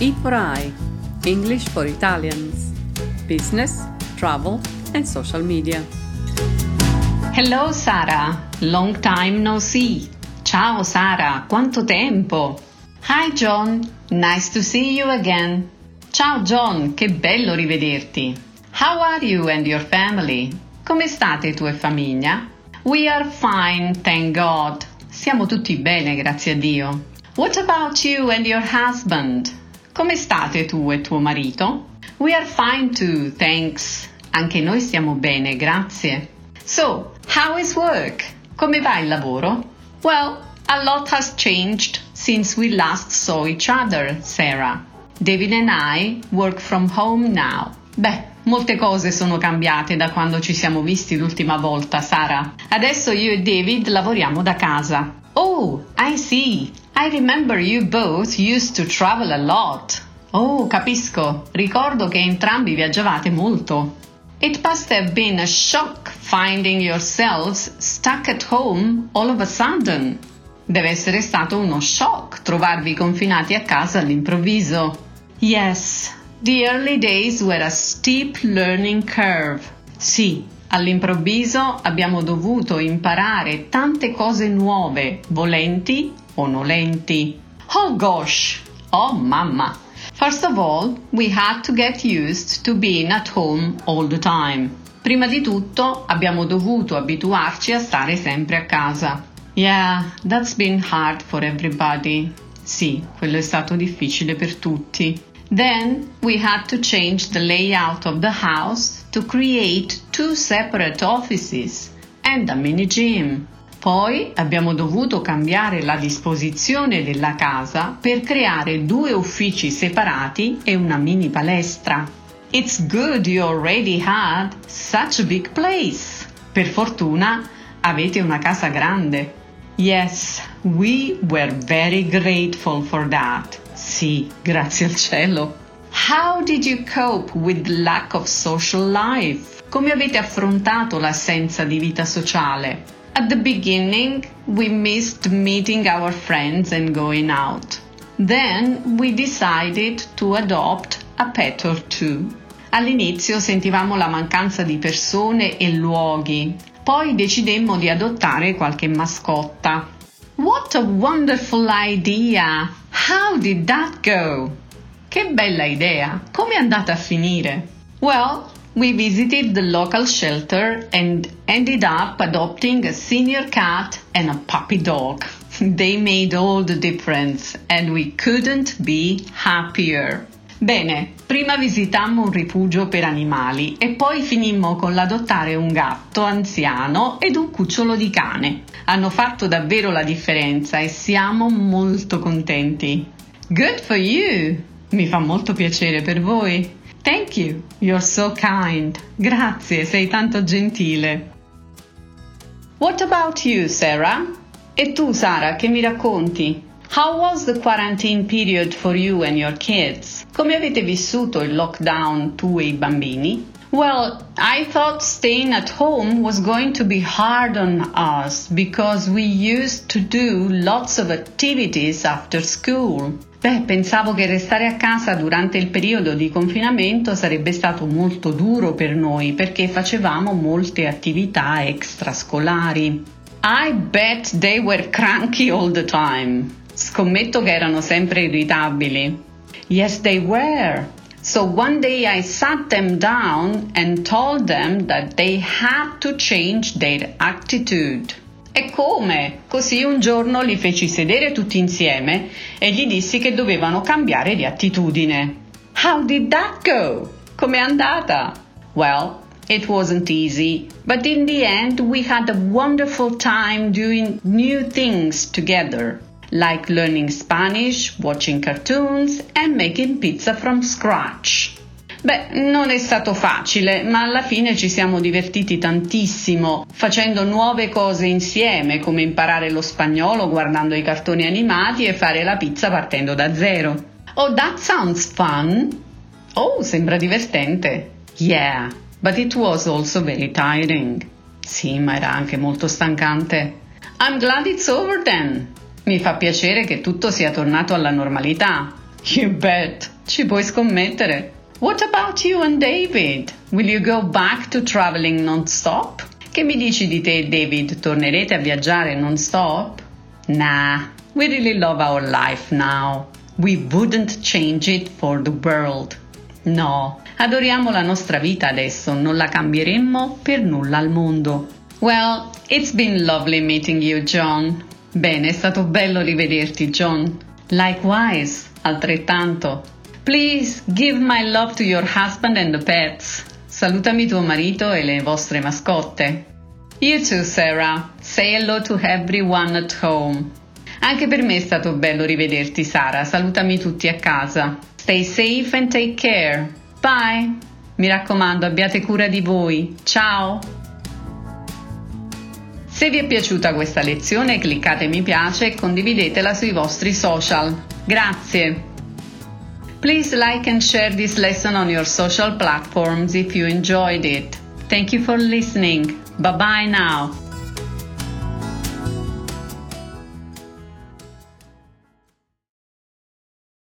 E for I, English for Italians, business, travel and social media. Hello Sara, long time no see. Ciao Sara, quanto tempo! Hi John, nice to see you again. Ciao John, che bello rivederti. How are you and your family? Come state tu e famiglia? We are fine, thank God. Siamo tutti bene, grazie a Dio. What about you and your husband? Come state tu e tuo marito? We are fine too, thanks. Anche noi stiamo bene, grazie. So, how is work? Come va il lavoro? Well, a lot has changed since we last saw each other, Sarah. David and I work from home now. Beh, molte cose sono cambiate da quando ci siamo visti l'ultima volta, Sara. Adesso io e David lavoriamo da casa. Oh, I see. I remember you both used to travel a lot. Oh, capisco. Ricordo che entrambi viaggiavate molto. It must have been a shock finding yourselves stuck at home all of a sudden. Deve essere stato uno shock trovarvi confinati a casa all'improvviso. Yes, the early days were a steep learning curve. Sì, all'improvviso abbiamo dovuto imparare tante cose nuove, volenti o. Oh gosh! Oh mamma! First of all, we had to get used to being at home all the time. Prima di tutto abbiamo dovuto abituarci a stare sempre a casa. Yeah, that's been hard for everybody. Sì, quello è stato difficile per tutti. Then we had to change the layout of the house to create two separate offices and a mini gym. Poi abbiamo dovuto cambiare la disposizione della casa per creare due uffici separati e una mini palestra. It's good you already had such a big place. Per fortuna avete una casa grande. Yes, we were very grateful for that. Sì, grazie al cielo. How did you cope with lack of social life? Come avete affrontato l'assenza di vita sociale? At the beginning, we missed meeting our friends and going out. Then we decided to adopt a pet or two. All'inizio sentivamo la mancanza di persone e luoghi, poi decidemmo di adottare qualche mascotta. What a wonderful idea! How did that go? Che bella idea! Come è andata a finire? Well, we visited the local shelter and ended up adopting a senior cat and a puppy dog. They made all the difference and we couldn't be happier. Bene, prima visitammo un rifugio per animali e poi finimmo con l'adottare un gatto anziano ed un cucciolo di cane. Hanno fatto davvero la differenza e siamo molto contenti. Good for you! Mi fa molto piacere per voi. Thank you, you're so kind. Grazie, sei tanto gentile. What about you, Sarah? E tu, Sara, che mi racconti? How was the quarantine period for you and your kids? Come avete vissuto il lockdown tu e i bambini? Well, I thought staying at home was going to be hard on us because we used to do lots of activities after school. Beh, pensavo che restare a casa durante il periodo di confinamento sarebbe stato molto duro per noi perché facevamo molte attività extrascolari. I bet they were cranky all the time. Scommetto che erano sempre irritabili. Yes, they were. So one day I sat them down and told them that they had to change their attitude. E come? Così un giorno li feci sedere tutti insieme e gli dissi che dovevano cambiare di attitudine. How did that go? Com'è andata? Well, it wasn't easy, but in the end we had a wonderful time doing new things together, like learning Spanish, watching cartoons and making pizza from scratch. Beh, non è stato facile, ma alla fine ci siamo divertiti tantissimo, facendo nuove cose insieme, come imparare lo spagnolo guardando i cartoni animati e fare la pizza partendo da zero. Oh, that sounds fun! Oh, sembra divertente. Yeah, but it was also very tiring. Sì, ma era anche molto stancante. I'm glad it's over then. Mi fa piacere che tutto sia tornato alla normalità. You bet. Ci puoi scommettere. What about you and David? Will you go back to traveling non-stop? Che mi dici di te, David? Tornerete a viaggiare non-stop? Nah, we really love our life now. We wouldn't change it for the world. No, adoriamo la nostra vita adesso, non la cambieremmo per nulla al mondo. Well, it's been lovely meeting you, John. Bene, è stato bello rivederti, John. Likewise, altrettanto. Please give my love to your husband and the pets. Salutami tuo marito e le vostre mascotte. You too, Sarah. Say hello to everyone at home. Anche per me è stato bello rivederti, Sara. Salutami tutti a casa. Stay safe and take care. Bye. Mi raccomando, abbiate cura di voi. Ciao. Se vi è piaciuta questa lezione cliccate mi piace e condividetela sui vostri social. Grazie! Please like and share this lesson on your social platforms if you enjoyed it. Thank you for listening. Bye bye now.